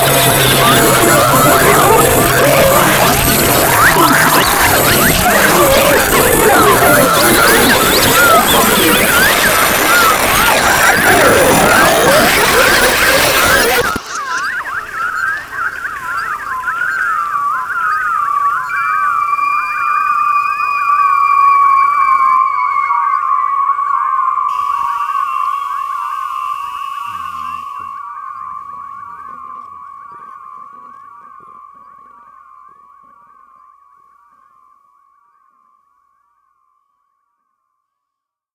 Oh, my God.